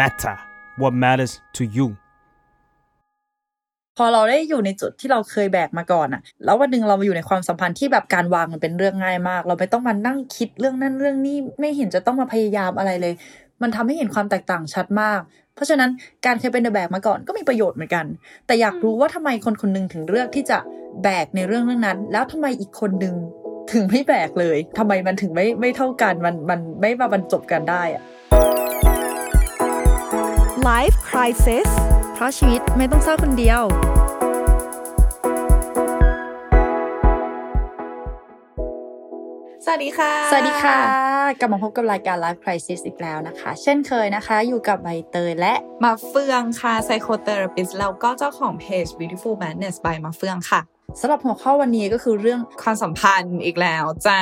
matter what matters to you พอเราได้อยู่ในจุดที่เราเคยแบกมาก่อนอะแล้ววันหนึ่งเรามาอยู่ในความสัมพันธ์ที่แบบการวางมันเป็นเรื่องง่ายมาก เราไม่ต้องมานั่งคิดเรื่องนั้นเรื่องนี้ไม่เห็นจะต้องมาพยายามอะไรเลย มันทำให้เห็นความแตกต่างชัดมาก เพราะฉะนั้นการเคยเป็นเดอะแบกมาก่อนก็มีประโยชน์เหมือนกัน แต่อยากรู้ว่าทำไมคนคนหนึงถึงเลือกที่จะแบกในเรื่องเรื่องนั้น แล้วทำไมอีกคนหนึ่งถึงไม่แบกเลยทำไมมันถึงไม่ไม่เท่ากันมันมันไม่มาบรรจบกันได้อะ Life Crisis เพราะชีวิตไม่ต้องเศร้าคนเดียว สวัสดีค่ะ สวัสดีค่ะ กลับมาพบกับรายการ Life Crisis อีกแล้วนะคะ เช่นเคยนะคะ อยู่กับใบเตยและมาเฟืองค่ะ psychotherapist แล้วก็เจ้าของเพจ Beautiful Madness by มาเฟืองค่ะ สำหรับหัวข้อวันนี้ก็คือเรื่องความสัมพันธ์อีกแล้วจ้า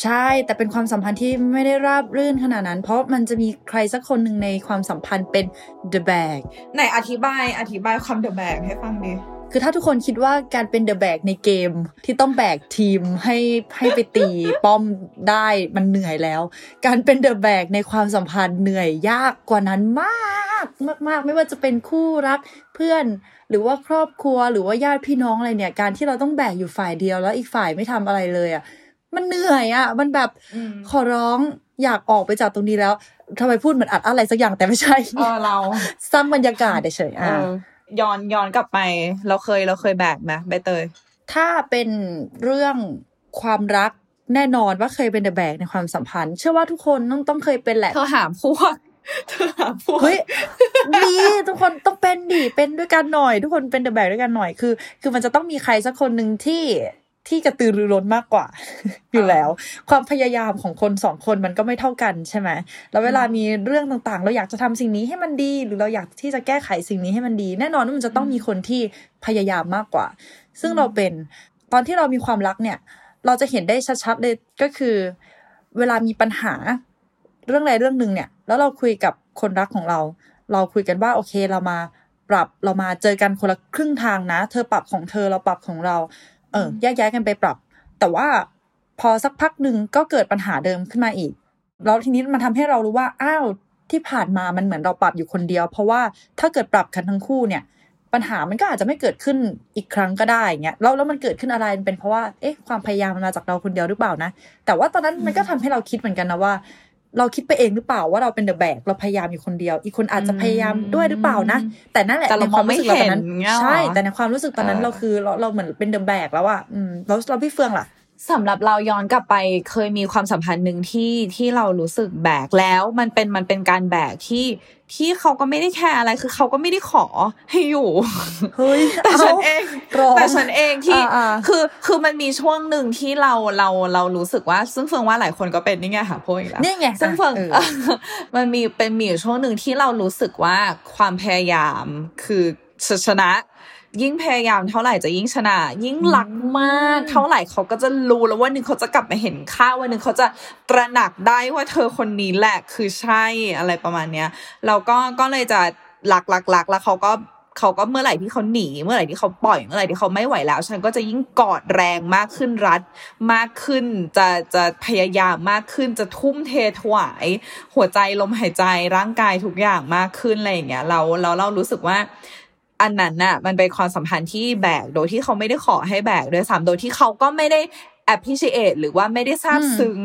ใช่ แต่เป็นความสัมพันธ์ที่ไม่ได้ราบรื่นขนาดนั้น เพราะมันจะมีใครสักคนหนึ่งในความสัมพันธ์เป็น the bag ไหนอธิบายอธิบายความเดอะแบกให้ฟังดิ คือถ้าทุกคนคิดว่าการเป็น the bag ในเกมที่ต้องแบกทีมให้ให้ไปตีป้อมได้มันเหนื่อยแล้ว การเป็น the bag ในความสัมพันธ์เหนื่อยยากกว่านั้นมากมาก ๆ ไม่ว่าจะเป็นคู่รักเพื่อน หรือว่าครอบครัวหรือว่าญาติพี่น้องอะไรเนี่ย การที่เราต้องแบกอยู่ฝ่ายเดียวแล้วอีกฝ่ายไม่ทำอะไรเลยอะมันเหนื่อยอะ มันแบบอืมขอร้องอยากออกไปจากตรงนี้แล้วทำไมพูดเหมือนอัดอะไรสักอย่างแต่ไม่ใช่เออเราสร้างบรรยากาศเฉยๆเออะอ ย้อนย้อนกลับไป เราเคยเราเคยแบกไหมใบเตย ถ้าเป็นเรื่องความรักแน่นอนว่าเคยเป็นเดอะแบกในความสัมพันธ์ เชื่อว่าทุกคนต้องต้องเคยเป็นแหละเธอหาพวกเธอหาพวกเฮ้ยมีทุกคนต้องเป็นดิเป็นด้วยกันหน่อย ทุกคนเป็นเดอะแบกด้วยกันหน่อยคือ คือมันจะต้องมีใครสักคนหนึ่งที่ ที่กระตือรือร้นมากกว่า อยู่แล้ว ความพยายามของคนสองคนมันก็ไม่เท่ากันใช่ไหมแล้วเวลามีเรื่องต่างๆ เราอยากจะทำสิ่งนี้ให้มันดี หรือเราอยากที่จะแก้ไขสิ่งนี้ให้มันดี แน่นอนว่ามันจะต้องมีคนที่พยายามมากกว่า ซึ่งเราเป็นตอนที่เรามีความรักเนี่ย เราจะเห็นได้ชัดๆเลยก็คือ เวลามีปัญหาเรื่องใดเรื่องหนึ่งเนี่ย แล้วเราคุยกับคนรักของเรา เราคุยกันว่าโอเคเรามาปรับเรามาเจอกันคนละครึ่งทางนะ เธอปรับของเธอเราปรับของเรา เออแยกย้ายกันไปปรับ แต่ว่าพอสักพักหนึ่งก็เกิดปัญหาเดิมขึ้นมาอีกแล้วทีนี้มันทำให้เรารู้ว่าอ้าวที่ผ่านมามันเหมือนเราปรับอยู่คนเดียว เพราะว่าถ้าเกิดปรับกันทั้งคู่เนี่ย ปัญหามันก็อาจจะไม่เกิดขึ้นอีกครั้งก็ได้อย่างเงี้ยแล้วแล้วมันเกิดขึ้นอะไรมันเป็นเพราะว่าเอ๊ะความพยายามมันมาจากเราคนเดียวหรือเปล่านะแต่ว่าตอนนั้นมันก็ทำให้เราคิดเหมือนกันนะว่า เราคิดไปเองหรือเปล่าว่าเราเป็นเดอะแบกเราพยายามอยู่คนเดียว อีกคนอาจจะพยายามด้วยหรือเปล่านะ แต่นั่นแหละแต่เราในความรู้สึกเราตอนนั้นมองไม่เห็นเงี้ยเหรอใช่ แต่ในความรู้สึกตอนนั้นเออเราคือเราเราเหมือนเป็นเดอะแบกแล้วอะอืมแล้วเราพี่เฟืองล่ะ สำหรับเราย้อนกลับไปเคยมีความสัมพันธ์หนึ่งที่ที่เรารู้สึกแบกแล้วมันเป็นมันเป็นการแบกที่ที่เขาก็ไม่ได้แคร์อะไรคือเขาก็ไม่ได้ขอให้อยู่เฮ้ยแต่ฉันเองร้องแต่ฉันเองที่อ่าๆคือคือมันมีช่วงหนึ่งที่เราเราเรารู้สึกว่า ซึ่งเฟิงว่าหลายคนก็เป็นนี่ไงค่ะพวกอีกแล้วนี่ไงซึ่งเฟิงเออมันมีเป็นมีอยู่ช่วงหนึ่งที่เรารู้สึกว่าความพยายามคือชนะ ยิ่งพยายามเท่าไหร่จะยิ่งชนะ ยิ่งรักมาก เท่าไหร่เขาก็จะรู้แล้วว่าหนึ่งเขาจะกลับมาเห็นค่าวันหนึ่งเขาจะตระหนักได้ว่าเธอคนนี้แหละคือใช่อะไรประมาณเนี้ยเราก็ก็เลยจะรักรักรักแล้วเขาก็เขาก็เมื่อไหร่ที่เขาหนี เมื่อไหร่ที่เขาปล่อยเมื่อไหร่ที่เขาไม่ไหวแล้ว ฉันก็จะยิ่งกอดแรงมากขึ้นรัด มากขึ้นจะจะพยายามมากขึ้นจะทุ่มเทถวาย หัวใจลมหายใจร่างกายทุกอย่างมากขึ้นอะไรอย่างเงี้ยเราเราเรารู้สึกว่า อันนั้นน่ะมันเป็นความสัมพันธ์ที่แบกโดยที่เขาไม่ได้ขอให้แบกด้วยซ้ำโดยที่เขาก็ไม่ได้ appreciate หรือว่าไม่ได้ซาบอืมซึ้ง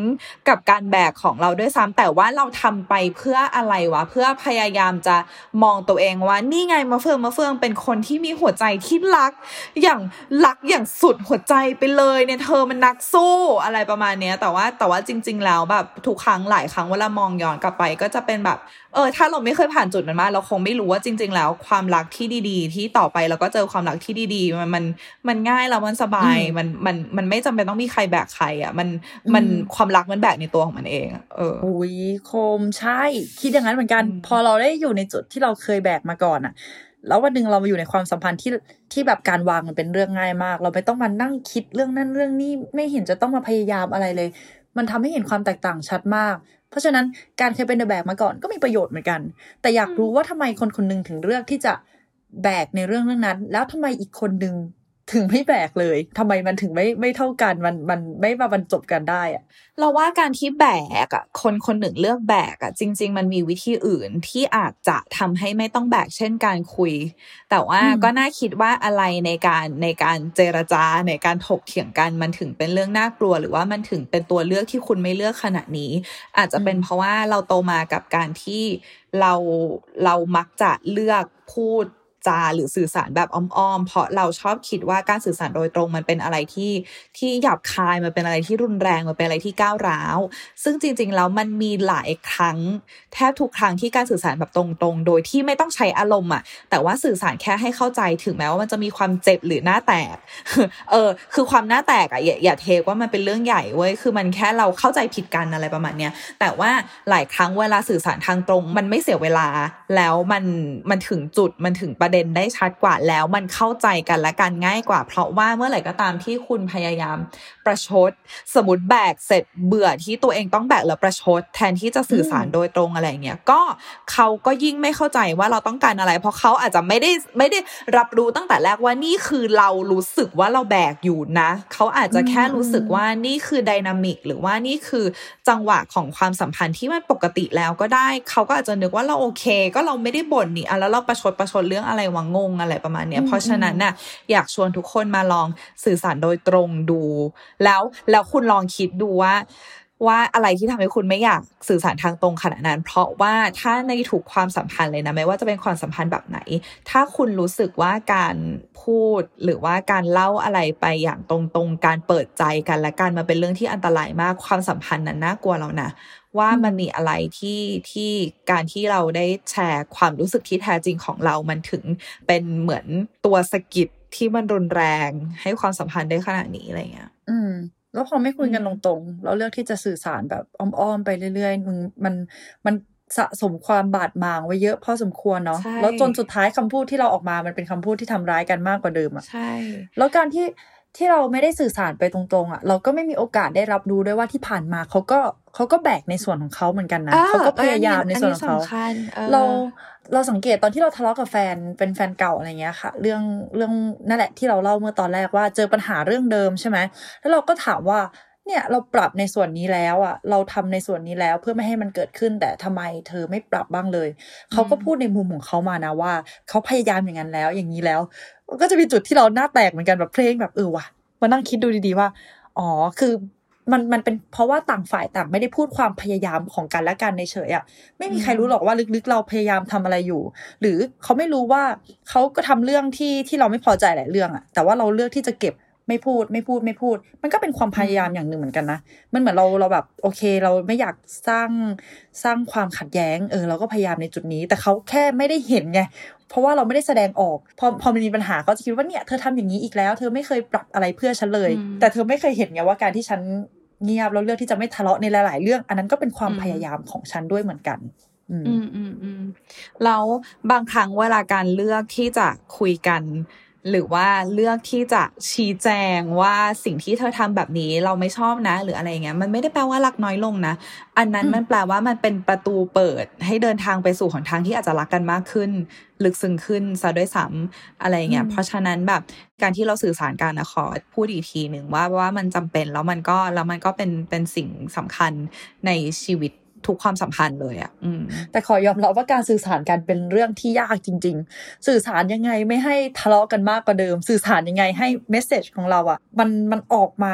กับการแบกของเราด้วยซ้ำแต่ว่าเราทำไปเพื่ออะไรวะ เพื่อพยายามจะมองตัวเองว่า นี่ไงมาเฟืองมาเฟืองเป็นคนที่มีหัวใจที่รัก อย่างรักอย่างสุดหัวใจไปเลยเนี่ยเธอมันนักสู้อะไรประมาณเนี้ย แต่ว่าแต่ว่าจริง ๆ แล้วแบบทุกครั้งหลายครั้งเวลามองย้อนกลับไปก็จะเป็นแบบ เออ ถ้าเราไม่เคยผ่านจุดนั้นมาเราคงไม่รู้ว่าจริง ๆ แล้วความรักที่ดี ๆ ที่ต่อไปเราก็เจอความรักที่ดีๆ มันมันมันง่ายแล้วมันสบายอืมมันมันมันไม่จำเป็นต้องมีใครแบกใครอะ มันมันอืมความรักมันแบกในตัวของมันเองอะเอออุ้ยโคมใช่ คิดอย่างนั้นเหมือนกันอืมพอเราได้อยู่ในจุดที่เราเคยแบกมาก่อนอะแล้ววันหนึ่งเรามาอยู่ในความสัมพันธ์ที่ที่แบบการวางมันเป็นเรื่องง่ายมาก เราไม่ต้องมานั่งคิดเรื่องนั้นเรื่องนี้ไม่เห็นจะต้องมาพยายามอะไรเลย มันทำให้เห็นความแตกต่างชัดมากเพราะฉะนั้นการเคยเป็นเดอะแบกมาก่อนก็มีประโยชน์เหมือนกัน แต่อยากรู้ว่าทำไมคนคนหนึงถึงเลือกที่จะแบกในเรื่องเรื่องนั้น แล้วทำไมอีกคนหนึ่ง ถึงไม่แบกเลยทำไมมันถึงไม่ไม่เท่ากันมันมันไม่มาบรรจบกันได้อะเราว่าการที่แบกอะคนคนหนึ่งเลือกแบกอะจริง ๆ มันมีวิธีอื่นที่อาจจะทำให้ไม่ต้องแบกเช่นการคุย แต่ว่าก็น่าคิดว่าอะไรในการในการเจรจาในการถกเถียงกันมันถึงเป็นเรื่องน่ากลัว หรือว่ามันถึงเป็นตัวเลือกที่คุณไม่เลือกขณะนี้ อาจจะเป็นเพราะว่าเราโตมากับการที่เราเรามักจะเลือกพูด จาหรือสื่อสารแบบอ้อมๆ เพราะเราชอบคิดว่าการสื่อสารโดยตรงมันเป็นอะไรที่ที่หยาบคายมันเป็นอะไรที่รุนแรงมันเป็นอะไรที่ก้าวร้าว ซึ่งจริงๆแล้วมันมีหลายครั้ง แทบทุกครั้งที่การสื่อสารแบบตรงๆ โดยที่ไม่ต้องใช้อารมณ์อะแต่ว่าสื่อสารแค่ให้เข้าใจถึงแม้ว่ามันจะมีความเจ็บหรือหน้าแตกเออคือความหน้าแตกอะอย่าอย่าเทว่ามันเป็นเรื่องใหญ่เว้ยคือมันแค่เราเข้าใจผิดกันอะไรประมาณเนี้ยแต่ว่าหลายครั้งเวลาสื่อสารทางตรง มันไม่เสียเวลาแล้วมันมันถึงจุดมันถึงประเด็นได้ชัดกว่าแล้วมันเข้าใจกันและกันง่ายกว่า เพราะว่าเมื่อไหร่ก็ตามที่คุณพยายามประชด สมมติแบกเสร็จเบื่อที่ตัวเองต้องแบกแล้วประชด แทนที่จะสื่อสารโดยตรงอะไรเงี้ยก็เขาก็ยิ่งไม่เข้าใจว่าเราต้องการอะไร เพราะเขาอาจจะไม่ได้ไม่ได้รับรู้ตั้งแต่แรกว่านี่คือเรารู้สึกว่าเราแบกอยู่นะเขาอาจจะแค่รู้สึกว่านี่คือไดนามิกหรือว่านี่คือจังหวะของความสัมพันธ์ที่มันปกติแล้วก็ได้ เขาก็อาจจะนึกว่าเราโอเค ก็เราไม่ได้บ่นนี่อะแล้วเราประชดประชดเรื่องอะไรวังงงอะไรประมาณเนี้ยเพราะฉะนั้นน่ะอยากชวนทุกคนมาลองสื่อสารโดยตรงดู แล้วแล้วคุณลองคิดดูว่าว่าอะไรที่ทำให้คุณไม่อยากสื่อสารทางตรงขนาดนั้น เพราะว่าถ้าในถูกความสัมพันธ์เลยนะไม่ว่าจะเป็นความสัมพันธ์แบบไหน ถ้าคุณรู้สึกว่าการพูดหรือว่าการเล่าอะไรไปอย่างตรงๆ การเปิดใจกันและกันมันเป็นเรื่องที่อันตรายมากความสัมพันธ์นั้นน่ากลัวแล้วนะ ว่ามันมีอะไรที่ที่การที่เราได้แชร์ความรู้สึกที่แท้จริงของเรามันถึงเป็นเหมือนตัวสกิดที่มันรุนแรงให้ความสัมพันธ์ได้ขนาดนี้อะไรเงี้ย อืมแล้วพอไม่คุยกันตรงๆเราเลือกที่จะสื่อสารแบบอ้อมๆไปเรื่อยๆมึงมันมันสะสมความบาดหมางไว้เยอะพอสมควรเนาะใช่แล้วจนสุดท้ายคำพูดที่เราออกมามันเป็นคำพูดที่ทำร้ายกันมากกว่าเดิมอะใช่ แล้วการที่ ที่เราไม่ได้สื่อสารไปตรงๆอะ เราก็ไม่มีโอกาสได้รับรู้ด้วยว่าที่ผ่านมาเขาก็เขาก็แบกในส่วนของเขาเหมือนกันนะเขาก็พยายามในส่วนของเขาสำคัญออเราเราสังเกตตอนที่เราทะเลาะกับแฟนเป็นแฟนเก่าอะไรเงี้ยค่ะ เรื่องเรื่องนั่นแหละที่เราเล่าเมื่อตอนแรกว่าเจอปัญหาเรื่องเดิมใช่ไหมแล้วเราก็ถามว่าเนี่ยเราปรับในส่วนนี้แล้วอะ เราทำในส่วนนี้แล้วเพื่อไม่ให้มันเกิดขึ้นแต่ทำไมเธอไม่ปรับบ้างเลย เขาก็พูดในมุมของเขามานะว่า เขาพยายามอย่างนั้นแล้วอย่างนี้แล้ว ก็จะมีจุดที่เราหน้าแตกเหมือนกันแบบเพลงแบบเออว่ะมานั่งคิดดูดีๆว่า อ๋อคือมันมันเป็นเพราะว่าต่างฝ่ายต่างไม่ได้พูดความพยายามของกันและกันในเฉยอะไม่มีใครรู้หรอกว่าลึกๆ เราพยายามทำอะไรอยู่ หรือเขาไม่รู้ว่าเขาก็ทำเรื่องที่ที่เราไม่พอใจหลายเรื่องอะแต่ว่าเราเลือกที่จะเก็บ ไม่พูดไม่พูดไม่พูด มันก็เป็นความพยายามอย่างหนึ่งเหมือนกันนะมันเหมือนเราเราแบบโอเค เราไม่อยากสร้างสร้างความขัดแย้งเออเราก็พยายามในจุดนี้ แต่เขาแค่ไม่ได้เห็นไงเพราะว่าเราไม่ได้แสดงออก พอพอมันมีปัญหาเขาจะคิดว่าเนี่ยเธอทำอย่างนี้อีกแล้ว เธอไม่เคยปรับอะไรเพื่อฉันเลยอืมแต่เธอไม่เคยเห็นไงว่าการที่ฉันเงียบแล้วเลือกที่จะไม่ทะเลาะในหลาย ๆ เรื่อง อันนั้นก็เป็นความอืมพยายามของฉันด้วยเหมือนกันอืมอืมอืมอืมแล้วบางครั้งเวลาการเลือกที่จะคุยกัน หรือว่าเลือกที่จะชี้แจงว่าสิ่งที่เธอทำแบบนี้เราไม่ชอบนะ หรืออะไรเงี้ยมันไม่ได้แปลว่ารักน้อยลงนะ อันนั้นอืมมันแปลว่ามันเป็นประตูเปิดให้เดินทางไปสู่หนทางที่อาจจะรักกันมากขึ้น ลึกซึ้งขึ้นซะด้วยซ้ำอะไรเงี้ยเพราะฉะนั้นแบบการที่เราสื่อสารกันนะขอพูดอีกทีหนึ่งว่าว่ามันจำเป็นแล้วมันก็แล้วมันก็เป็นเป็นสิ่งสำคัญในชีวิต ทุกความสัมพันธ์เลยอะอืมแต่ขอยอมรับว่าการสื่อสารกันเป็นเรื่องที่ยากจริง ๆ สื่อสารยังไงไม่ให้ทะเลาะกันมากกว่าเดิม สื่อสารยังไงให้เมสเซจของเราอะ มันมันออกมา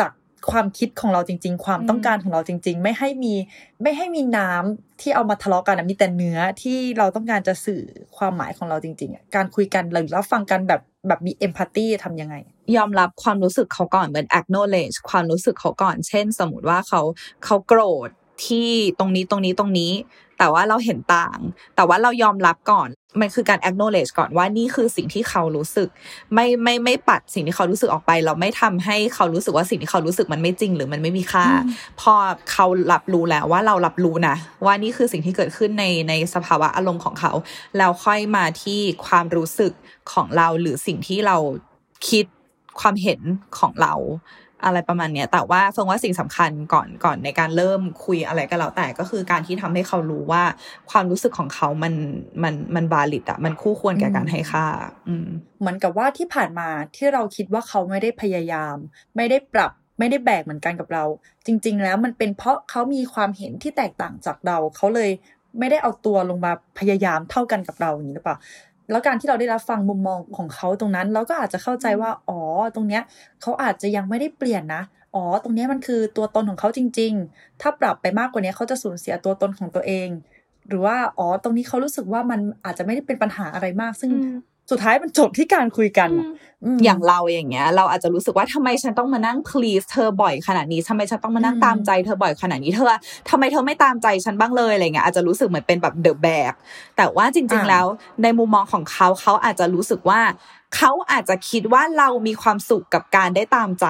จากความคิดของเราจริง ๆ ความอืมต้องการของเราจริง ๆ ไม่ให้มีไม่ให้มีน้ำที่เอามาทะเลาะกันอะมีแต่เนื้อที่เราต้องการจะสื่อความหมายของเราจริงๆอะการคุยกันหรือรับฟังกันแบบแบบมีเอมพัตตีทำยังไง ยอมรับความรู้สึกเขาก่อนเหมือน acknowledge ความรู้สึกเขาก่อน เช่น สมมติว่าเขาเขาโกรธ ที่ตรงนี้ตรงนี้ตรงนี้ แต่ว่าเราเห็นต่าง แต่ว่าเรายอมรับก่อน มันคือการ acknowledge ก่อนว่านี่คือสิ่งที่เขารู้สึก ไม่ไม่ไม่ปัดสิ่งที่เขารู้สึกออกไป เราไม่ทำให้เขารู้สึกว่าสิ่งที่เขารู้สึกมันไม่จริงหรือมันไม่มีค่า พอเขารับรู้แล้วว่าเรารับรู้นะว่านี่คือสิ่งที่เกิดขึ้นในในสภาวะอารมณ์ของเขาแล้วค่อยมาที่ความรู้สึกของเราหรือสิ่งที่เราคิดความเห็นของเรา อะไรประมาณเนี้ยแต่ว่าเฟิงว่าสิ่งสำคัญก่อนก่อนในการเริ่มคุยอะไรก็แล้วแต่ก็คือการที่ทำให้เขารู้ว่าความรู้สึกของเขามันมันมันบาลิดอะมันคู่ควรแก่การให้ค่า อืมเหมือนกับว่าที่ผ่านมาที่เราคิดว่าเขาไม่ได้พยายาม ไม่ได้ปรับไม่ได้แบกเหมือนกันกับเรา จริง ๆ แล้วมันเป็นเพราะเขามีความเห็นที่แตกต่างจากเราเขาเลยไม่ได้เอาตัวลงมาพยายามเท่ากันกับเราอย่างนี้หรือเปล่า แล้วการที่เราได้รับฟังมุมมองของเขาตรงนั้น เราก็อาจจะเข้าใจว่า อ๋อ ตรงเนี้ยเขาอาจจะยังไม่ได้เปลี่ยนนะ อ๋อ ตรงเนี้ยมันคือตัวตนของเขาจริง ๆ ถ้าปรับไปมากกว่านี้เขาจะสูญเสียตัวตนของตัวเอง หรือว่า อ๋อ ตรงนี้เขารู้สึกว่ามันอาจจะไม่ได้เป็นปัญหาอะไรมาก ซึ่งอืม สุดท้ายมันจบที่การคุยกันอะมอย่างเราอย่างเงี้ย เราอาจจะรู้สึกว่าทำไมฉันต้องมานั่ง please เธอบ่อยขนาดนี้ทำไมฉันต้องมานั่งอืมตามใจเธอบ่อยขนาดนี้เธอทำไมเธอไม่ตามใจฉันบ้างเลยอะไรเงี้ยอาจจะรู้สึกเหมือนเป็นแบบ the bag แต่ว่าจริง ๆ แล้วในมุมมองของเขาเขาอาจจะรู้สึกว่าเขาอาจจะคิดว่าเรามีความสุขกับการได้ตามใจ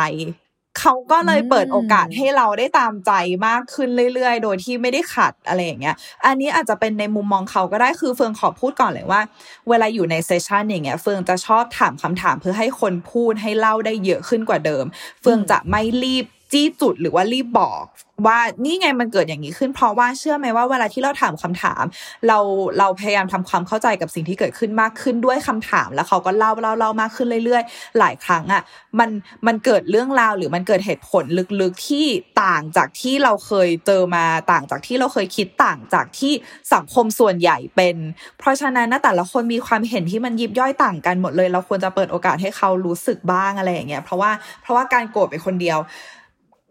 เขาก็เลยเปิดโอกาสให้เราได้ตามใจมากขึ้นเรื่อย ๆ โดยที่ไม่ได้ขัดอะไรอย่างเงี้ย อันนี้อาจจะเป็นในมุมมองเขาก็ได้คือเฟืองขอพูดก่อนเลยว่า เวลาอยู่ในเซสชันอย่างเงี้ยเฟืองจะชอบถามคำถามเพื่อให้คนพูดให้เล่าได้เยอะขึ้นกว่าเดิม เฟืองจะไม่รีบ จี้จุดหรือว่ารีบบอกว่านี่ไงมันเกิดอย่างนี้ขึ้น เพราะว่าเชื่อไหมว่าเวลาที่เราถามคำถาม เราเราพยายามทำความเข้าใจกับสิ่งที่เกิดขึ้นมากขึ้นด้วยคำถาม แล้วเขาก็เล่าเล่าเล่ามากขึ้นเรื่อยๆ หลายครั้งอะมันมันเกิดเรื่องราวหรือมันเกิดเหตุผลลึกๆที่ต่างจากที่เราเคยเจอมาต่างจากที่เราเคยคิดต่างจากที่สังคมส่วนใหญ่เป็น เพราะฉะนั้นนะแต่ละคนมีความเห็นที่มันยิบย่อยต่างกันหมดเลย เราควรจะเปิดโอกาสให้เขารู้สึกบ้างอะไรอย่างเงี้ยเพราะว่าเพราะว่าการโกรธไปคนเดียว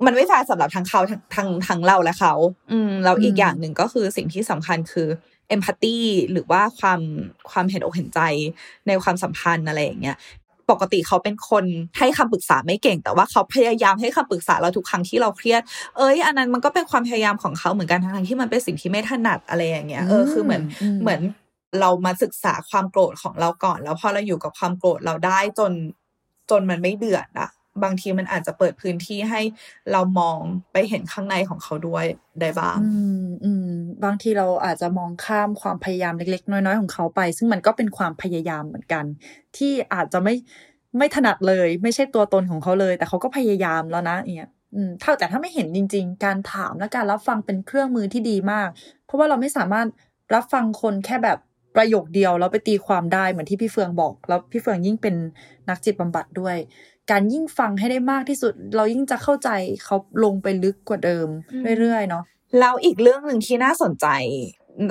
มันไม่แฟร์สำหรับทั้งเขาทั้งทั้งทั้งเราและเขา อืมแล้วอีกอืมอย่างหนึ่งก็คือสิ่งที่สำคัญคือเอมพัตตีหรือว่าความความเห็นอกเห็นใจในความสัมพันธ์อะไรอย่างเงี้ยปกติเขาเป็นคนให้คำปรึกษาไม่เก่ง แต่ว่าเขาพยายามให้คำปรึกษาเราทุกครั้งที่เราเครียด เอ้ย อันนั้นมันก็เป็นความพยายามของเขาเหมือนกันทั้งๆที่มันเป็นสิ่งที่ไม่ถนัดอะไรอย่างเงี้ยเออคือเหมือนอืมเหมือนเรามาศึกษาความโกรธของเราก่อน แล้วพอเราอยู่กับความโกรธเราได้จนจนมันไม่เดือดอะ บางทีมันอาจจะเปิดพื้นที่ให้เรามองไปเห็นข้างในของเขาด้วยได้บ้างอืมอืมบางทีเราอาจจะมองข้ามความพยายามเล็ก ๆ น้อยๆของเขาไป ซึ่งมันก็เป็นความพยายามเหมือนกัน ที่อาจจะไม่ไม่ถนัดเลย ไม่ใช่ตัวตนของเขาเลย แต่เขาก็พยายามแล้วนะเนี่ยอืมถ้าแต่ถ้าไม่เห็นจริง ๆ การถามและการรับฟังเป็นเครื่องมือที่ดีมาก เพราะว่าเราไม่สามารถรับฟังคนแค่แบบประโยคเดียวแล้วไปตีความได้เหมือนที่พี่เฟืองบอก แล้วพี่เฟืองยิ่งเป็นนักจิตบำบัดด้วย การยิ่งฟังให้ได้มากที่สุด เรายิ่งจะเข้าใจเขาลงไปลึกกว่าเดิมอืมเรื่อยๆเนาะแล้วอีกเรื่องหนึ่งที่น่าสนใจ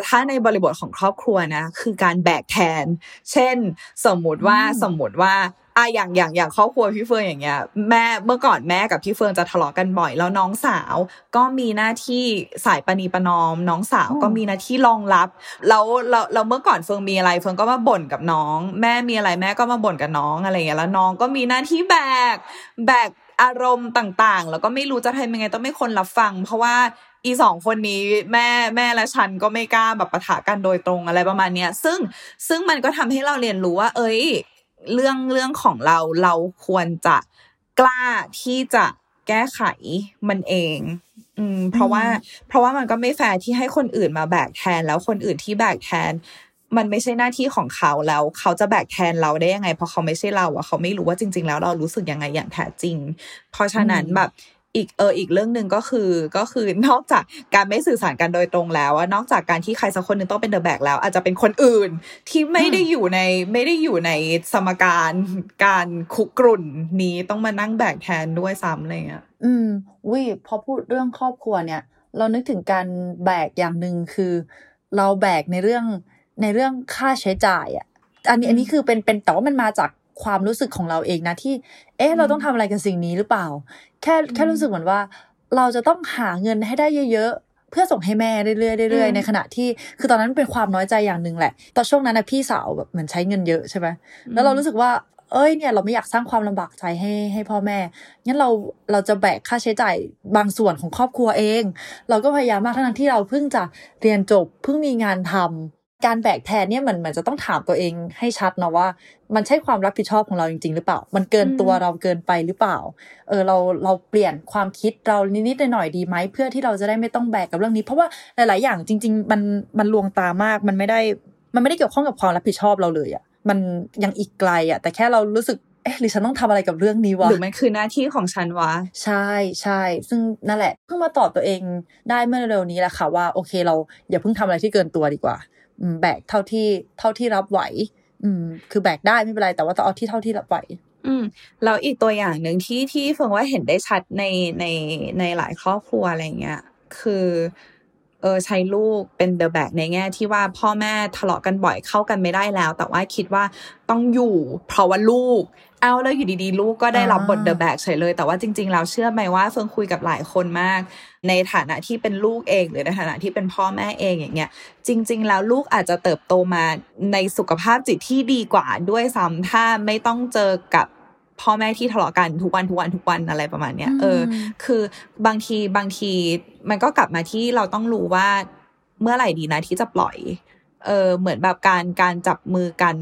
ถ้าในบริบทของครอบครัวนะ คือการแบกแทน เช่น สมมุติว่าอืมสมมุติว่าอะอย่างอย่างอย่างครอบครัวพี่เฟิร์นอย่างเงี้ยแม่เมื่อก่อนแม่กับพี่เฟิร์นจะทะเลาะกันบ่อย แล้วน้องสาวก็มีหน้าที่สายประนีประนอม น้องสาวก็มีหน้าที่รองรับแล้วเราเราเมื่อก่อนเฟิร์นมีอะไรเฟิร์นก็มาบ่นกับน้อง แม่มีอะไรแม่ก็มาบ่นกับน้องอะไรอย่างเงี้ยแล้วน้องก็มีหน้าที่แบกแบกอารมณ์ต่างๆ แล้วก็ไม่รู้จะทำยังไงต้องไม่คนรับฟัง เพราะว่า อีสองคนนี้แม่แม่และฉันก็ไม่กล้าแบบปะทะกันโดยตรงอะไรประมาณเนี้ยซึ่งซึ่งมันก็ทำให้เราเรียนรู้ว่า เอ้ย เรื่องเรื่องของเราเราควรจะกล้าที่จะแก้ไขมันเอง อืม เพราะว่า เพราะว่ามันก็ไม่แฟร์ที่ให้คนอื่นมาแบกแทน แล้วคนอื่นที่แบกแทน มันไม่ใช่หน้าที่ของเขาแล้ว เขาจะแบกแทนเราได้ยังไง เพราะเขาไม่ใช่เราอะเขาไม่รู้ว่าจริง ๆ แล้วเรารู้สึกยังไงอย่างแท้จริง เพราะฉะนั้นอืมแบบ อีกเอออีกเรื่องหนึ่งก็คือก็คือนอกจากการไม่สื่อสารกันโดยตรงแล้วอะนอกจากการที่ใครสักคนหนึงต้องเป็นเดอะแบกแล้ว อาจจะเป็นคนอื่นที่ไม่ได้อยู่ในไม่ได้อยู่ในสมการการคุกรุ่นนี้ต้องมานั่งแบกแทนด้วยซ้ำอะไรเงี้ยอืมวิพอพูดเรื่องครอบครัวเนี่ย เรานึกถึงการแบกอย่างหนึ่งคือ เราแบกในเรื่องในเรื่องค่าใช้จ่ายอะอันนี้อืมอันนี้คือเป็นเป็นแต่ว่ามันมาจาก ความรู้สึกของเราเองนะที่ เอ๊ะ เราอืมต้องทำอะไรกับสิ่งนี้หรือเปล่า แค่แค่อืมรู้สึกเหมือนว่า เราจะต้องหาเงินให้ได้เยอะๆ เพื่อส่งให้แม่เรื่อยๆเรื่อยอืมๆในขณะที่คือตอนนั้นเป็นความน้อยใจอย่างหนึ่งแหละ ตอนช่วงนั้นนะพี่สาวแบบเหมือนใช้เงินเยอะใช่ไหมแล้วเรารู้สึกว่าเอ้ยเนี่ยเราไม่อยากสร้างความลำบากใจให้ให้พ่อแม่ งั้นเราเราจะแบกค่าใช้จ่ายบางส่วนของครอบครัวเอง เราก็พยายามมากทั้งที่เราเพิ่งจะเรียนจบเพิ่งมีงานทำ การแบกแทนเนี่ยมันเหมือนจะต้องถามตัวเองให้ชัดนะว่า มันใช่ความรับผิดชอบของเราจริง ๆ หรือเปล่า มันเกินตัวอืมเราเกินไปหรือเปล่า เออเราเราเปลี่ยนความคิดเรานิดๆหน่อยๆดีไหมเพื่อที่เราจะได้ไม่ต้องแบกกับเรื่องนี้ เพราะว่าหลาย ๆ อย่างจริง ๆ มันมันลวงตามากมันไม่ได้ มันไม่ได้เกี่ยวข้องกับความรับผิดชอบเราเลยอะมันยังอีกไกลอะแต่แค่เรารู้สึกเอ๊ะหรือฉันต้องทำอะไรกับเรื่องนี้วะหรือมันคือหน้าที่ของฉันวะ ใช่ใช่ซึ่งนั่นแหละเพิ่งมาตอบตัวเองได้เมื่อเร็วๆนี้แหละค่ะว่าโอเคเราอย่าเพิ่งทำอะไรที่เกินตัวดีกว่าอืม แบกเท่าที่เท่าที่รับไหว อืม คือแบกได้ไม่เป็นไร แต่ว่าต้องเอาที่เท่าที่รับไหว อืมแล้วอีกตัวอย่างหนึ่งที่ที่เฟิงว่าเห็นได้ชัดในในในหลายครอบครัวอะไรเงี้ย คือเออใช้ลูกเป็นเดอะแบกในแง่ที่ว่าพ่อแม่ทะเลาะกันบ่อยเข้ากันไม่ได้แล้ว แต่ว่าคิดว่าต้องอยู่เพราะว่าลูก เอาแล้วอยู่ดีๆ ลูกก็ได้รับบทเดอะแบกเฉยเลย แต่ว่าจริงๆแล้วเชื่อไหมว่าเฟิงคุยกับหลายคนมาก ในฐานะที่เป็นลูกเอง หรือในฐานะที่เป็นพ่อแม่เองอย่างเงี้ยจริง ๆ แล้วลูกอาจจะเติบโตมาในสุขภาพจิตที่ดีกว่าด้วยซ้ำถ้าไม่ต้องเจอกับพ่อแม่ที่ทะเลาะกันทุกวันทุกวันทุกวันอะไรประมาณเนี้ยเออ คือบางทีบางทีมันก็กลับมาที่เราต้องรู้ว่าเมื่อไหร่ดีนะที่จะปล่อยเออเหมือนแบบการการจับมือกัน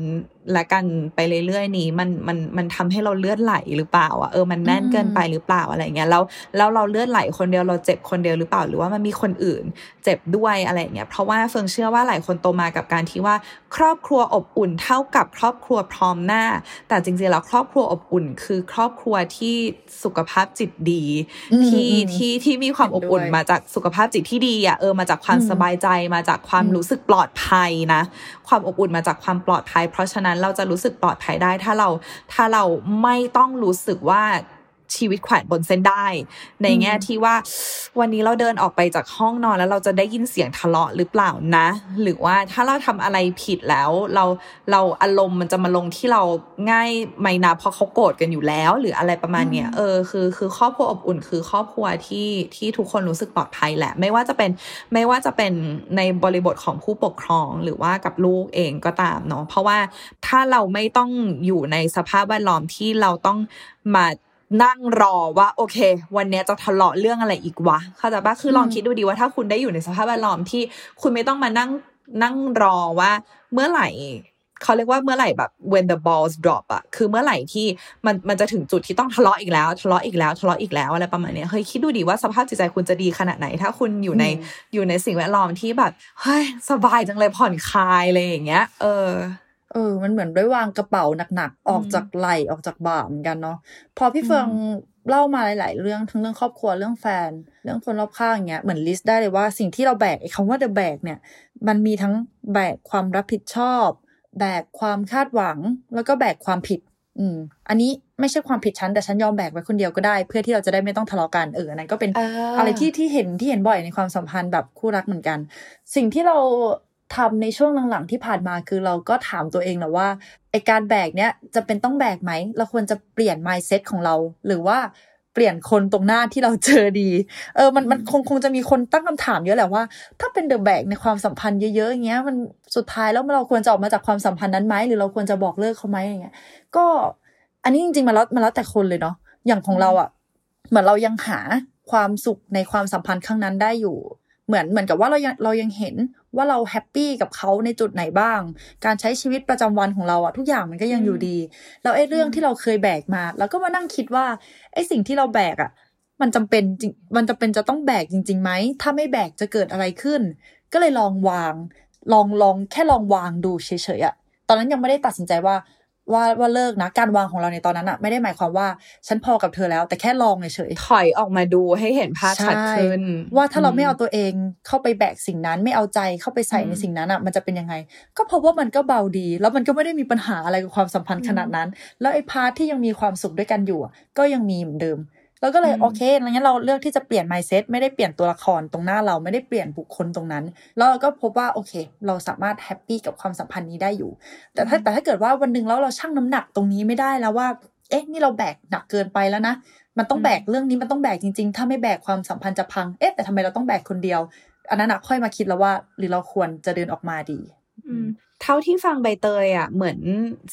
และกันไปเรื่อยๆนี้มันมันมันทำให้เราเลือดไหลหรือเปล่าอะเออมันแน่นเกินไปหรือเปล่าอะไรเงี้ยแล้วแล้วเราเลือดไหลคนเดียวเราเจ็บคนเดียวหรือเปล่า หรือว่ามันมีคนอื่น เจ็บด้วยอะไรเงี้ยเพราะว่าเฟิงเชื่อว่าหลายคนโตมากับการที่ว่า ครอบครัวอบอุ่นเท่ากับครอบครัวพร้อมหน้า แต่จริงๆแล้วครอบครัวอบอุ่น คือครอบครัวที่สุขภาพจิตดีอืมที่อืมที่ที่มีความอบอุ่นเห็นด้วยมาจากสุขภาพจิตที่ดีอะเออมาจากความอืมสบายใจมาจากความอืมรู้สึกปลอดภัยนะ ความอบอุ่นมาจากความปลอดภัย เพราะฉะนั้นเราจะรู้สึกปลอดภัยได้ ถ้าเราถ้าเราไม่ต้องรู้สึกว่า ชีวิตแขวนบนเส้นได้ ในแง่ที่ว่า วันนี้เราเดินออกไปจากห้องนอนแล้วเราจะได้ยินเสียงทะเลาะหรือเปล่านะ หรือว่าถ้าเราทำอะไรผิดแล้ว เราเราอารมณ์มันจะมาลงที่เราง่ายไหมนะเพราะเขาโกรธกันอยู่แล้ว หรืออะไรประมาณเนี้ยอืมเออคือคือครอบครัวอบอุ่นคือครอบครัวที่ที่ทุกคนรู้สึกปลอดภัยแหละ ไม่ว่าจะเป็นไม่ว่าจะเป็นในบริบทของผู้ปกครองหรือว่ากับลูกเองก็ตามเนาะเพราะว่าถ้าเราไม่ต้องอยู่ในสภาพแวดล้อมที่เราต้องมา นั่งรอว่า โอเค วันเนี้ยจะทะเลาะเรื่องอะไรอีกวะเข้าใจปะคือลองอืมคิดดูดีว่าถ้าคุณได้อยู่ในสภาพแวดล้อมที่คุณไม่ต้องมานั่งนั่งรอว่า เมื่อไหร่เขาเรียกว่าเมื่อไหร่แบบ when the balls drop อะคือเมื่อไหร่ที่มันมันจะถึงจุดที่ต้องทะเลาะอีกแล้ว ทะเลาะอีกแล้วทะเลาะอีกแล้วอะไรประมาณเนี้ยเฮ้ยคิดดูดีว่าสภาพจิตใจคุณจะดีขนาดไหน ถ้าคุณอยู่ในอืมอยู่ในสิ่งแวดล้อมที่แบบเฮ้ยสบายจังเลยผ่อนคลายอะไรอย่างเงี้ย เออ เออ มันเหมือนได้วางกระเป๋าหนักๆ ออกอืมจากไหล่ออกจากบ่าเหมือนกันเนาะ พอพี่เฟืองเล่ามาหลายๆ เรื่องทั้งเรื่องครอบครัวเรื่องแฟน เรื่องคนรอบข้างอย่างเงี้ยเหมือนลิสต์ได้เลยว่าสิ่งที่เราแบกไอ้คำว่า the แบกเนี่ย มันมีทั้งแบกความรับผิดชอบ แบกความคาดหวัง แล้วก็แบกความผิด อืม อันนี้ไม่ใช่ความผิดฉันแต่ฉันยอมแบกไว้คนเดียวก็ได้ เพื่อที่เราจะได้ไม่ต้องทะเลาะกันเอออันนั้นก็เป็นเอออะไรที่ที่เห็นที่เห็นบ่อยในความสัมพันธ์แบบคู่รักเหมือนกัน สิ่งที่เรา ทำในช่วงหลังๆที่ผ่านมาคือเราก็ถามตัวเองแหละว่าไอการแบกเนี้ยจะเป็นต้องแบกไหม เราควรจะเปลี่ยน mindset ของเรา หรือว่าเปลี่ยนคนตรงหน้าที่เราเจอดี เออ มันมันคงคงจะมีคนตั้งคำถามเยอะแหละว่า ถ้าเป็นเดอะแบกในความสัมพันธ์เยอะๆอย่างเงี้ย มันสุดท้ายแล้วเราควรจะออกมาจากความสัมพันธ์นั้นไหมหรือเราควรจะบอกเลิกเขาไหมอย่างเงี้ย ก็อันนี้จริงๆมันแล้วมันแล้วแต่คนเลยเนาะอย่างของเราอะ่ะ เหมือนเรายังหาความสุขในความสัมพันธ์ข้างนั้นได้อยู่ เหมือนเหมือนกับว่าเรายังเรายังเห็นว่าเราแฮปปี้กับเขาในจุดไหนบ้าง การใช้ชีวิตประจำวันของเราอะทุกอย่างมันก็ยังอยู่ดี แล้วไอ้เรื่องที่เราเคยแบกมาเราก็มานั่งคิดว่าไอ้สิ่งที่เราแบกอะมันจำเป็นจริงมันจะเป็นจะต้องแบกจริงๆไหมถ้าไม่แบกจะเกิดอะไรขึ้น ก็เลยลองวาง ลองลองแค่ลองวางดูเฉยๆอะตอนนั้นยังไม่ได้ตัดสินใจว่า ว่าว่าเลิกนะ การวางของเราในตอนนั้นอะไม่ได้หมายความว่าฉันพอกับเธอแล้ว แต่แค่ลองเฉยๆถอยออกมาดูให้เห็นภาพชัดขึ้น ว่าถ้าเราไม่เอาตัวเองเข้าไปแบกสิ่งนั้นไม่เอาใจเข้าไปใส่อืมในสิ่งนั้นอะมันจะเป็นยังไง ก็เพราะว่ามันก็เบาดี แล้วมันก็ไม่ได้มีปัญหาอะไรกับความสัมพันธ์ขนาดนั้น แล้วไอ้ part ที่ยังมีความสุขด้วยกันอยู่อะก็ยังมีเหมือนเดิม แล้วก็เลยอืมโอเคงั้นเราเลือกที่จะเปลี่ยน mindset ไม่ได้เปลี่ยนตัวละครตรงหน้าเราไม่ได้เปลี่ยนบุคคลตรงนั้น แล้วเราก็พบว่าโอเค เราสามารถ happy กับความสัมพันธ์นี้ได้อยู่ แต่ถ้าแต่ถ้าเกิดว่าวันหนึ่งแล้วเราชั่งน้ำหนักตรงนี้ไม่ได้แล้วว่า เอ๊ะนี่เราแบกหนักเกินไปแล้วนะมันต้องแบกเรื่องนี้มันต้องแบกจริงๆ ถ้าไม่แบกความสัมพันธ์จะพังเอ๊ะแต่ทำไมเราต้องแบกคนเดียว อันนั้นนะค่อยมาคิดแล้วว่า หรือเราควรจะเดินออกมาดีอืม เท่าที่ฟังใบเตยอะเหมือน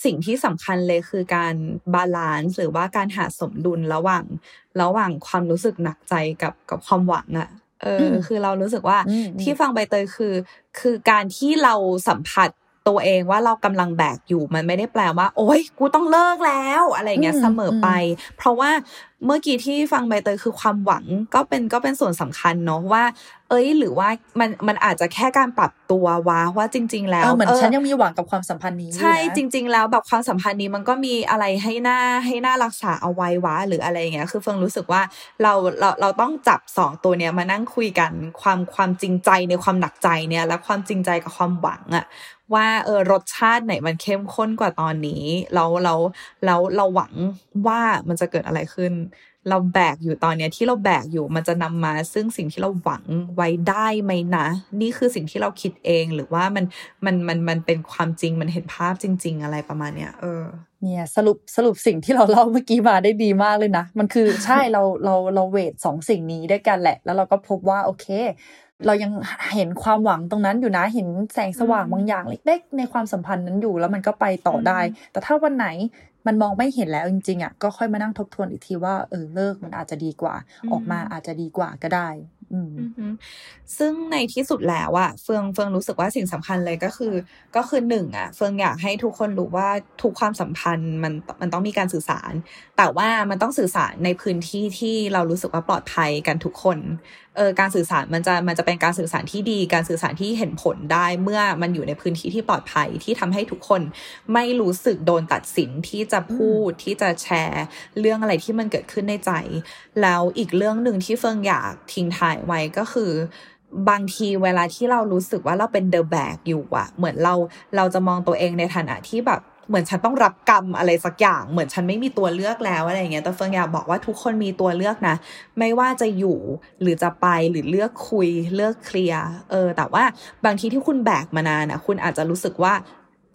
สิ่งที่สำคัญเลยคือการ balance หรือว่าการหาสมดุลระหว่างระหว่างความรู้สึกหนักใจกับกับความหวังอะเอออมคือเรารู้สึกว่าอืมที่ฟังใบเตยคือ คือการที่เราสัมผัส ตัวเองว่าเรากำลังแบกอยู่มันไม่ได้แปลว่า โอ๊ยกูต้องเลิกแล้วอะไรเงี้ยอืมเสมอไปอืเพราะว่าเมื่อกี้ที่ฟังใบเตยคือความหวังก็เป็นก็เป็นส่วนสำคัญเนาะว่า เอ้ย หรือว่ามันมันอาจจะแค่การปรับตัววะว่าจริง ๆ แล้เอวอเหมือนเออฉันยังมีหวังกับความสัมพันธ์นี้อยู่ใช่นะจริง ๆ แล้วแบบความสัมพันธ์นี้มันก็มีอะไรให้หน้าให้หน้ารักษาเอาไว้วะหรืออะไรอย่างเงี้ยคือเฟิงรู้สึกว่าเราเราเราต้องจับสองตัวเนี้ยมานั่งคุยกันความความจริงใจในความหนักใจเนี่ยและความจริงใจกับความหวังอะ ว่าเออรสชาติไหนมันเข้มข้นกว่าตอนนี้แล้วแล้วแล้วเราหวังว่ามันจะเกิดอะไรขึ้น เราแบกอยู่ตอนเนี้ยที่เราแบกอยู่มันจะนำมา ซึ่งสิ่งที่เราหวังไว้ได้ไหมนะ นี่คือสิ่งที่เราคิดเองหรือว่ามันมันมันมันเป็นความจริงมันเห็นภาพจริง ๆ อะไรประมาณเนี้ยเออเนี่ยสรุปสรุปสิ่งที่เราเล่าเมื่อกี้มาได้ดีมากเลยนะ มันคือใช่เราเราเราเวทสองสิ่งนี้ด้วยกันแหละ แล้วเราก็พบว่าโอเค เรายังเห็นความหวังตรงนั้นอยู่นะเห็นแสงสว่างอืมบางอย่างเล็ก ๆ ในความสัมพันธ์นั้นอยู่แล้วมันก็ไปต่อได้อืมแต่ถ้าวันไหนมันมองไม่เห็นแล้วจริงๆอะก็ค่อยมานั่งทบทวนอีกทีว่าเออเลิกมันอาจจะดีกว่า ออกมาอาจจะดีกว่าก็ได้อืมอือฮึซึ่งในที่สุดแล้วอะเฟืองเฟืองรู้สึกว่าสิ่งสำคัญเลยก็คือ ก็คือหนึ่งอะเฟืองอยากให้ทุกคนรู้ว่าทุกความสัมพันธ์มันมันต้องมีการสื่อสาร แต่ว่ามันต้องสื่อสารในพื้นที่ที่เรารู้สึกว่าปลอดภัยกันทุกคนเออการสื่อสารมันจะมันจะเป็นการสื่อสารที่ดี การสื่อสารที่เห็นผลได้เมื่อมันอยู่ในพื้นที่ที่ปลอดภัยที่ทำให้ทุกคนไม่รู้สึกโดนตัดสินที่จะพูดที่จะแชร์เรื่องอะไรที่มันเกิดขึ้นในใจ แล้วอีกเรื่องหนึ่งที่เฟิงอยากทิ้งท้ายไว้ก็คือบางทีเวลาที่เรารู้สึกว่าเราเป็นเดอะแบกอยู่อะเหมือนเราเราจะมองตัวเองในฐานะที่แบบ เหมือนฉันต้องรับกรรมอะไรสักอย่าง เหมือนฉันไม่มีตัวเลือกแล้วอะไรเงี้ยแต่เฟิงอยากบอกว่าทุกคนมีตัวเลือกนะ ไม่ว่าจะอยู่หรือจะไปหรือเลือกคุยเลือกเคลียร์เออ แต่ว่าบางทีที่คุณแบกมานานอะคุณอาจจะรู้สึกว่า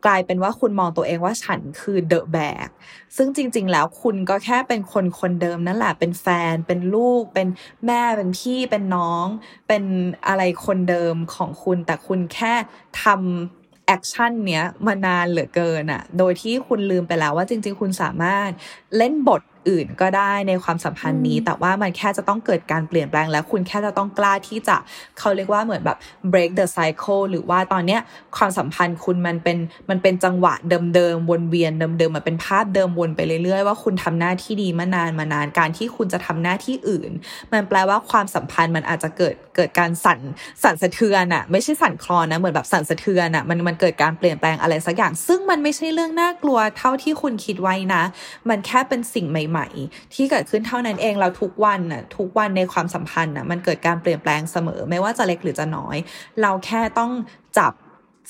กลายเป็นว่าคุณมองตัวเองว่าฉันคือ the แบก ซึ่งจริง ๆ แล้วคุณก็แค่เป็นคนคนเดิมนั่นแหละ เป็นแฟน เป็นลูก เป็นแม่ เป็นพี่ เป็นน้อง เป็นอะไรคนเดิมของคุณ แต่คุณแค่ทำ action เนี้ยมานานเหลือเกินอะโดยที่คุณลืมไปแล้วว่าจริง ๆ คุณสามารถเล่นบท อื่นก็ได้ในความสัมพันธ์นี้อืมแต่ว่ามันแค่จะต้องเกิดการเปลี่ยนแปลง และคุณแค่จะต้องกล้าที่จะเขาเรียกว่าเหมือนแบบ break the cycle หรือว่าตอนเนี้ยความสัมพันธ์คุณมันเป็นมันเป็นจังหวะเดิมๆวนเวียนเดิมๆมันเป็นภาพเดิมวนไปเรื่อยๆ ว่าคุณทำหน้าที่ดีมานานมานานการที่คุณจะทำหน้าที่อื่น มันแปลว่าความสัมพันธ์มันอาจจะเกิดเกิดการสั่นสั่นสะเทือนอะไม่ใช่สั่นคลอนนะเหมือนแบบสั่นสะเทือนอะมันมันเกิดการเปลี่ยนแปลงอะไรสักอย่าง ซึ่งมันไม่ใช่เรื่องน่ากลัวเท่าที่คุณคิดไว้นะ มันแค่เป็นสิ่งใหม่ๆ ที่เกิดขึ้นเท่านั้นเองเราทุกวันน่ะทุกวันในความสัมพันธ์น่ะมันเกิดการเปลี่ยนแปลงเสมอ ไม่ว่าจะเล็กหรือจะน้อย เราแค่ต้องจับ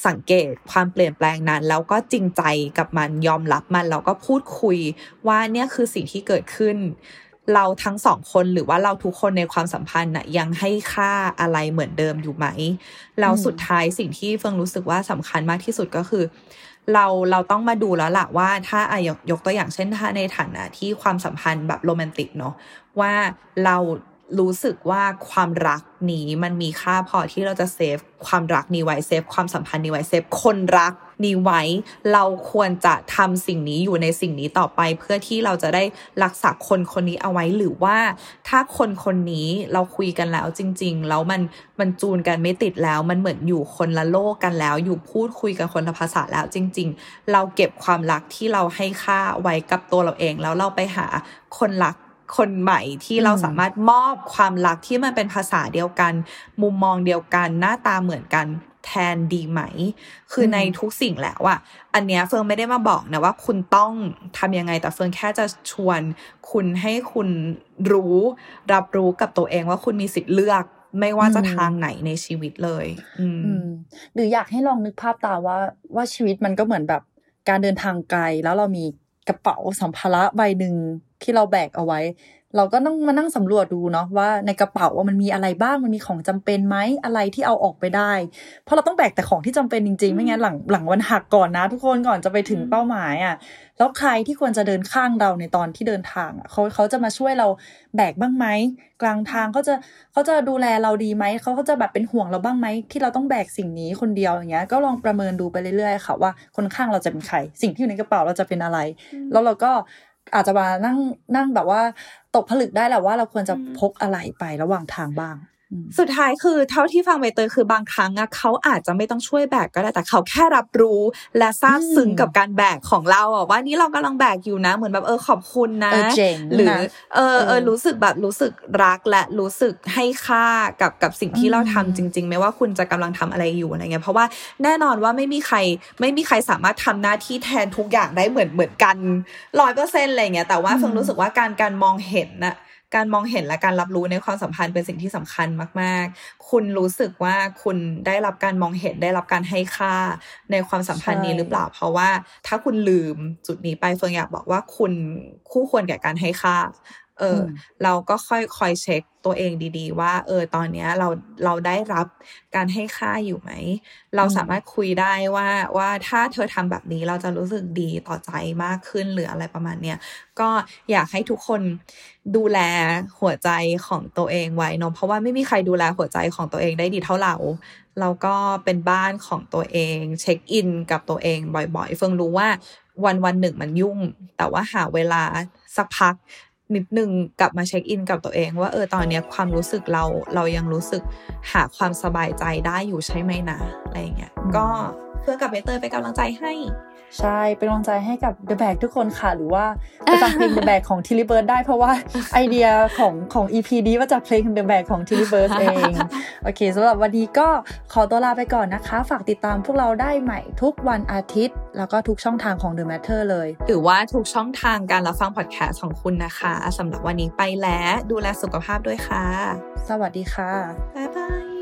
สังเกตความเปลี่ยนแปลงนั้น แล้วก็จริงใจกับมันยอมรับมันแล้วก็พูดคุยว่าเนี่ยคือสิ่งที่เกิดขึ้น เราทั้งสองคนหรือว่าเราทุกคนในความสัมพันธ์น่ะยังให้ค่าอะไรเหมือนเดิมอยู่ไหมแล้วสุดท้ายสิ่งที่เฟิงรู้สึกว่าสำคัญมากที่สุดก็คือ เราเราต้องมาดูแล้วล่ะว่าถ้าอายกยกตัวอย่างเช่นถ้าในฐานะที่ความสัมพันธ์แบบโรแมนติกเนาะว่าเรา รู้สึกว่าความรักนี้มันมีค่าพอที่เราจะเซฟความรักนี้ไว้เซฟความสัมพันธ์นี้ไว้เซฟคนรักนี้ไว้ เราควรจะทำสิ่งนี้อยู่ในสิ่งนี้ต่อไป เพื่อที่เราจะได้รักษาคนคนนี้เอาไว้หรือว่า ถ้าคนคนนี้เราคุยกันแล้วจริง ๆ แล้วมันมันจูนกันไม่ติดแล้ว มันเหมือนอยู่คนละโลกกันแล้ว อยู่พูดคุยกันคนละภาษาแล้วจริง ๆ เราเก็บความรักที่เราให้ค่าไว้กับตัวเราเองแล้วเราไปหาคนรัก คนใหม่ที่เราอืมสามารถมอบความรักที่มันเป็นภาษาเดียวกัน มุมมองเดียวกัน หน้าตาเหมือนกันแทนดีไหม คือในทุกสิ่งแล้วอะอันเนี้ยเฟิงไม่ได้มาบอกนะว่าคุณต้องทำยังไง แต่เฟิงแค่จะชวน คุณให้คุณรู้รับรู้กับตัวเองว่าคุณมีสิทธิ์เลือก ไม่ว่าจะอืมทางไหนในชีวิตเลยอืมอืมหรืออยากให้ลองนึกภาพตามว่าว่าชีวิตมันก็เหมือนแบบการเดินทางไกลแล้วเรามี กระเป๋าสัมภาระใบหนึ่งที่เราแบกเอาไว้ เราก็ต้องมานั่งสำรวจดูเนาะว่าในกระเป๋าว่ามันมีอะไรบ้างมันมีของจำเป็นไหมอะไรที่เอาออกไปได้ เพราะเราต้องแบกแต่ของที่จำเป็นจริงๆ ไม่งั้นหลังหลังวันหักก่อนนะ ทุกคนก่อนจะไปถึงอืมเป้าหมายอะแล้วใครที่ควรจะเดินข้างเราในตอนที่เดินทางอะเขาเขาจะมาช่วยเราแบกบ้างไหมกลางทางเขาจะเขาจะดูแลเราดีไหมเขาเขาจะแบบเป็นห่วงเราบ้างไหมที่เราต้องแบกสิ่งนี้คนเดียวอย่างเงี้ยก็ลองประเมินดูไปเรื่อยๆค่ะว่าคนข้างเราจะเป็นใคร สิ่งที่อยู่ในกระเป๋าเราจะเป็นอะไร แล้วเราก็ อาจจะมานั่งนั่งแบบว่าตกผลึกได้แหละว่าเราควรจะอืมพกอะไรไประหว่างทางบ้างอืม สุดท้ายคือเท่าที่ฟังใบเตยคือบางครั้งอะเขาอาจจะไม่ต้องช่วยแบกก็ได้แต่เขาแค่รับรู้ และซาบซึ้งอืมกับการแบกของเราอะว่านี่เรากำลังแบกอยู่นะ เหมือนแบบเออขอบคุณนะเออเจ๋งหรือนะเออเอเอออรู้สึกแบบรู้สึกรักและรู้สึกให้ค่ากับกับสิ่งที่อืมเราทำจริง ๆ ไม่ว่าคุณจะกำลังทำอะไรอยู่อะไรเงี้ยเพราะว่าแน่นอนว่าไม่มีใครไม่มีใครสามารถทำหน้าที่แทนทุกอย่างได้เหมือนเหมือนกันร้อยเปอร์เซ็นต์อะไรเงี้ยแต่ว่าเฟิงรู้สึกว่าการการมองเห็นน่ะ การมองเห็นและการรับรู้ในความสัมพันธ์เป็นสิ่งที่สำคัญมาก ๆ คุณรู้สึกว่าคุณได้รับการมองเห็นได้รับการให้ค่าในความสัมพันธ์นี้หรือเปล่า เพราะว่าถ้าคุณลืมจุดนี้ไปเฟิงอยากบอกว่าคุณคู่ควรแก่การให้ค่า เอออมเราก็ค่อยคอยเช็คตัวเองดีๆ ว่า เออ ตอนเนี้ยเราเราได้รับการให้ค่าอยู่ไหม เราสามารถคุยได้ว่าว่าถ้าเธอทำแบบนี้เราจะรู้สึกดีต่อใจมากขึ้นหรืออะไรประมาณเนี้ยก็อยากให้ทุกคนดูแลหัวใจของตัวเองไว้เนอะเพราะว่าไม่มีใครดูแลหัวใจของตัวเองได้ดีเท่าเราเราก็เป็นบ้านของตัวเอง เช็คอินกับตัวเองบ่อยๆ เฟิงรู้ว่าวันวันหนึ่งมันยุ่ง แต่ว่าหาเวลาสักพัก นิดนึงกลับมาเช็คอินกับตัวเองว่าเออตอนเนี้ยความรู้สึกเราเรายังรู้สึกหาความสบายใจได้อยู่ใช่ไหมนะอะไรอย่างเงี้ยอืมก็เพื่อกับเบเตอร์เป็นกำลังใจให้ ใช่ เป็นกำลังใจให้กับ The Bag ทุกคนค่ะ หรือว่าไปฟังเพลง The Bag ของ Tilly Bird ได้เพราะว่าไอเดียของของ EP นี้มาจากเพลง The Bag ของ Tilly Bird เอง โอเคสำหรับวันนี้ก็ขอตัวลาไปก่อนนะคะ ฝากติดตามพวกเราได้ใหม่ทุกวันอาทิตย์ แล้วก็ทุกช่องทางของ The Matter เลย หรือว่าทุกช่องทางการรับฟังพอดแคสต์ของคุณนะคะสำหรับวันนี้ไปแล้วดูแลสุขภาพด้วยค่ะ สวัสดีค่ะบ๊ายบาย